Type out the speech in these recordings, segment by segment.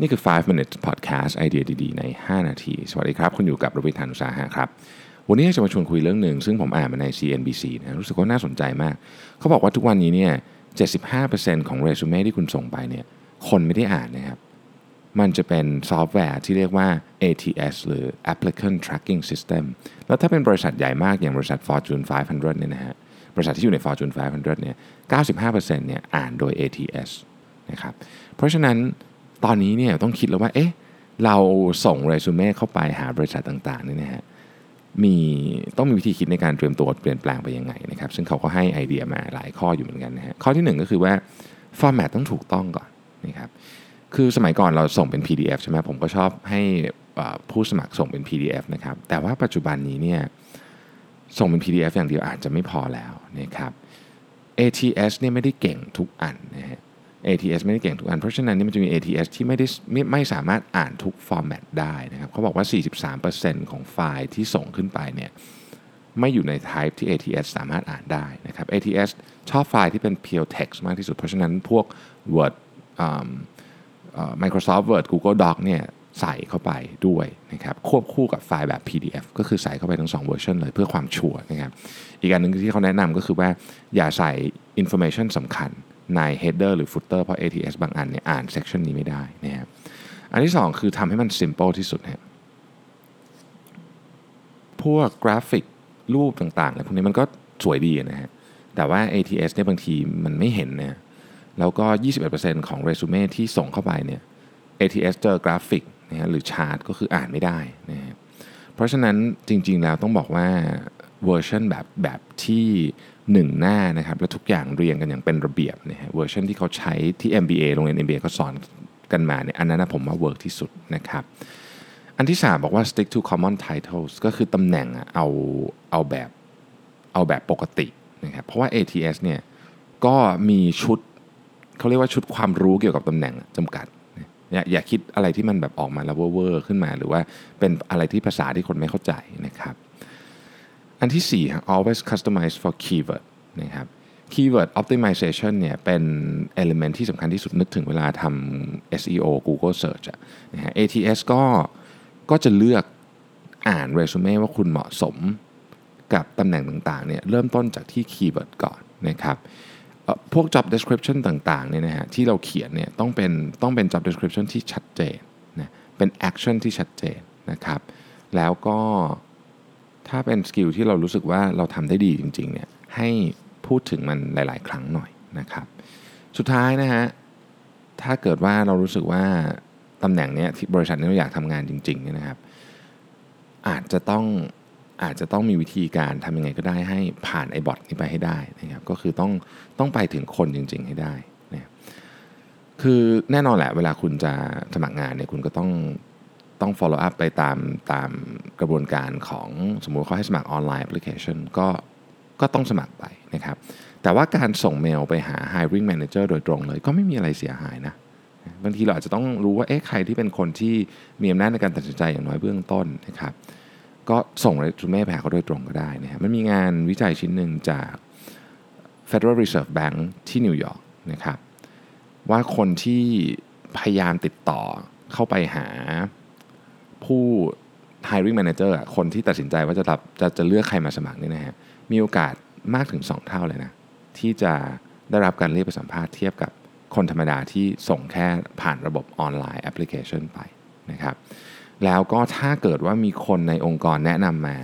นี่คือ 5 minutes podcast ไอเดียดีๆ ใน 5 นาที สวัสดีครับ คุณอยู่กับรวิทานุสาหะครับ วันนี้จะมาชวนคุยเรื่องหนึ่ง ซึ่งผมอ่านมาใน CNBC นะรู้สึกว่าน่าสนใจมาก เขาบอกว่าทุกวันนี้เนี่ย 75%ของเรซูเม่ที่คุณส่งไปเนี่ย คนไม่ได้อ่านนะครับ มันจะเป็นซอฟต์แวร์ที่เรียกว่า ATS หรือ Applicant Tracking System แล้วถ้าเป็นบริษัทใหญ่มากอย่างบริษัท Fortune 500 เนี่ยนะฮะ บริษัทที่อยู่ใน Fortune 500 เนี่ย 95%เนี่ยอ่านโดย ATS นะครับ เพราะฉะนั้น ตอนนี้เนี่ยต้องคิดแล้วว่าเอ๊ะเราส่งเรซูเม่เข้าไปหาบริษัทต่างๆเนี่ยนะฮะมีต้องมีวิธีคิดในการเตรียมตัวเปลี่ยนแปลงไปยังไงนะครับซึ่งเขาก็ให้ไอเดียมาหลายข้ออยู่เหมือนกันนะฮะข้อที่หนึ่งก็คือว่าฟอร์แมตต้องถูกต้องก่อนนะครับคือสมัยก่อนเราส่งเป็น PDF ใช่ไหมผมก็ชอบให้ผู้สมัครส่งเป็น PDF นะครับแต่ว่าปัจจุบันนี้เนี่ยส่งเป็น PDF อย่างเดียวอาจจะไม่พอแล้วนะครับ ATS เนี่ยไม่ได้เก่งทุกอันนะฮะ ATS ไม่ได้เก่งทุกอัน เพราะฉะนั้นนี่มันจะมี ATS ที่ไม่ได้ไม่ไม่สามารถอ่านทุกฟอร์แมตได้นะครับเขาบอกว่า 43%ของไฟล์ที่ส่งขึ้นไปเนี่ยไม่อยู่ใน type ที่ ATS สามารถอ่านได้นะครับ ATS ชอบไฟล์ที่เป็น pure text มากที่สุด เพราะฉะนั้นพวก Word Microsoft Word Google Doc เนี่ยใส่เข้าไปด้วยนะครับควบคู่กับไฟล์แบบ PDF ก็คือใส่เข้าไปทั้ง2เวอร์ชันเลยเพื่อความชัวร์นะครับอีกอันหนึ่งที่เขาแนะนำก็คือว่าอย่าใส่ information สำคัญ ใน header หรือ footer เพราะ ATS บางอันเนี่ยอ่าน section นี้ไม่ได้นะครับอันที่ 2 คือทำให้มัน simple ที่สุดนะพวกกราฟิกรูปต่างๆอะไรพวกนี้มันก็สวยดีนะฮะแต่ว่า ATS เนี่ยบางทีมันไม่เห็นเนี่ยแล้วก็ 21%ของเรซูเม่ที่ส่งเข้าไปเนี่ย ATS เจอกราฟิกนะฮะหรือชาร์ตก็คืออ่านไม่ได้นะฮะเพราะฉะนั้นจริงๆแล้วต้องบอกว่าเวอร์ชันแบบแบบที่ 1 หน้านะครับแล้วทุกอย่างเรียงกันอย่างเป็นระเบียบนะฮะเวอร์ชันที่เขาใช้ที่ MBA โรงเรียน MBA เขาสอนกันมาเนี่ยอันนั้นนะผมว่า work ที่สุดนะครับอันที่ 3 บอกว่า stick to common titles ก็คือตำแหน่งเอาเอาแบบเอาแบบปกตินะครับเพราะว่า ATS เนี่ยก็มีชุดเขาเรียกว่าชุดความรู้เกี่ยวกับตำแหน่งจำกัดอย่าอย่าคิดอะไรที่มันแบบออกมาแล้วเวอร์ขึ้นมา หรือว่าเป็นอะไรที่ภาษาที่คนไม่เข้าใจนะครับ อันที่ 4 always customize for keyword นะครับ keyword optimization เนี่ยเป็น element ที่สำคัญที่สุดนึกถึงเวลาทำ SEO Google Search นะฮะ ATS ก็ก็จะเลือกอ่านเรซูเม่ว่าคุณเหมาะสมกับตำแหน่งต่างๆเนี่ยเริ่มต้นจากที่ keyword ก่อนนะครับพวก job description ต่างๆเนี่ยนะฮะที่เราเขียนเนี่ยต้องเป็นต้องเป็น job description ที่ชัดเจนนะเป็น action ที่ชัดเจนนะครับแล้วก็ ถ้าเป็นสกิลที่เรารู้สึกว่าเราทำได้ดีจริงๆเนี่ยให้พูดถึงมันหลาย ๆ ครั้งหน่อยนะครับ สุดท้ายนะฮะถ้าเกิดว่าเรารู้สึกว่าตำแหน่งเนี้ยที่บริษัทนี้เราอยากทำงานจริงๆเนี่ยนะครับ อาจจะต้องอาจจะต้องมีวิธีการทำยังไงก็ได้ให้ผ่านไอ้บอทนี้ไปให้ได้นะครับก็คือต้องต้องไปถึงคนจริง ๆ ให้ได้นะคือแน่นอนแหละเวลาคุณจะสมัครงานเนี่ยคุณก็ต้อง ต้อง follow up ไปตามตามกระบวนการของสมมุติเขาให้สมัครออนไลน์แอปพลิเคชันก็ก็ต้องสมัครไปนะครับ แต่ว่าการส่งเมลไปหา hiring manager โดยตรงเลย ก็ไม่มีอะไรเสียหายนะบางทีเราอาจจะต้องรู้ว่าเอ๊ะใครที่เป็นคนที่มีอำนาจในการตัดสินใจอย่างน้อยเบื้องต้นนะครับ ก็ส่งเรซูเม่ไปหาเขาโดยตรงก็ได้นะฮะมันมีงานวิจัยชิ้นหนึ่งจาก Federal Reserve Bank ที่นิวยอร์กนะครับว่าคนที่พยายามติดต่อเข้าไปหา ผู้ hiring manager คนที่ตัดสินใจว่าจะรับจะจะเลือกใครมาสมัครนี่นะฮะมีโอกาสมากถึง 2 เท่าเลยนะ ที่จะได้รับการเรียกไปสัมภาษณ์เทียบกับคนธรรมดาที่ส่งแค่ผ่านระบบออนไลน์แอปพลิเคชันไปนะครับแล้วก็ถ้าเกิดว่ามีคนในองค์กรแนะนำมา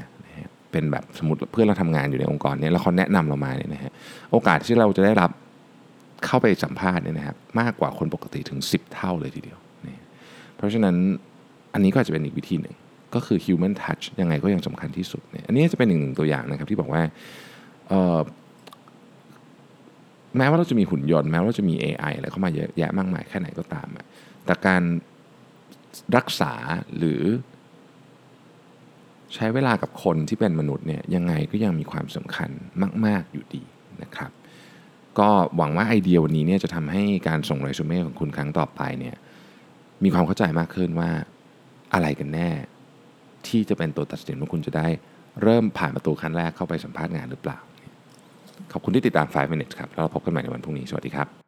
เป็นแบบสมมติเพื่อนเราทำงานอยู่ในองค์กรนี้แล้วเขาแนะนำเรามาเนี่ยนะฮะโอกาสที่เราจะได้รับเข้าไปสัมภาษณ์เนี่ยนะครับมากกว่าคนปกติถึง 10 เท่าเลยทีเดียว เพราะฉะนั้น อันนี้ก็จะเป็นอีกวิธีหนึ่ง ก็คือ human touch ยังไงก็ยังสำคัญที่สุดเนี่ยอันนี้จะเป็นหนึ่งตัวอย่างนะครับที่บอกว่าแม้ว่าเราจะมีหุ่นยนต์แม้ว่าเราจะมี AI อะไรเข้ามาเยอะแยะมากมายแค่ไหนก็ตาม แต่การรักษาหรือใช้เวลากับคนที่เป็นมนุษย์เนี่ยยังไงก็ยังมีความสำคัญมาก ๆอยู่ดีนะครับ ก็หวังว่าไอเดียวันนี้เนี่ยจะทำให้การส่งเรซูเม่ของคุณครั้งต่อไปเนี่ยมีความเข้าใจมากขึ้นว่า อะไรกันแน่ ที่จะเป็นตัวตัดสินว่าคุณจะได้เริ่มผ่านประตูขั้นแรกเข้าไปสัมภาษณ์งานหรือเปล่า ขอบคุณที่ติดตาม 5 minutes ครับ แล้วเราพบกันใหม่ในวันพรุ่งนี้ สวัสดีครับ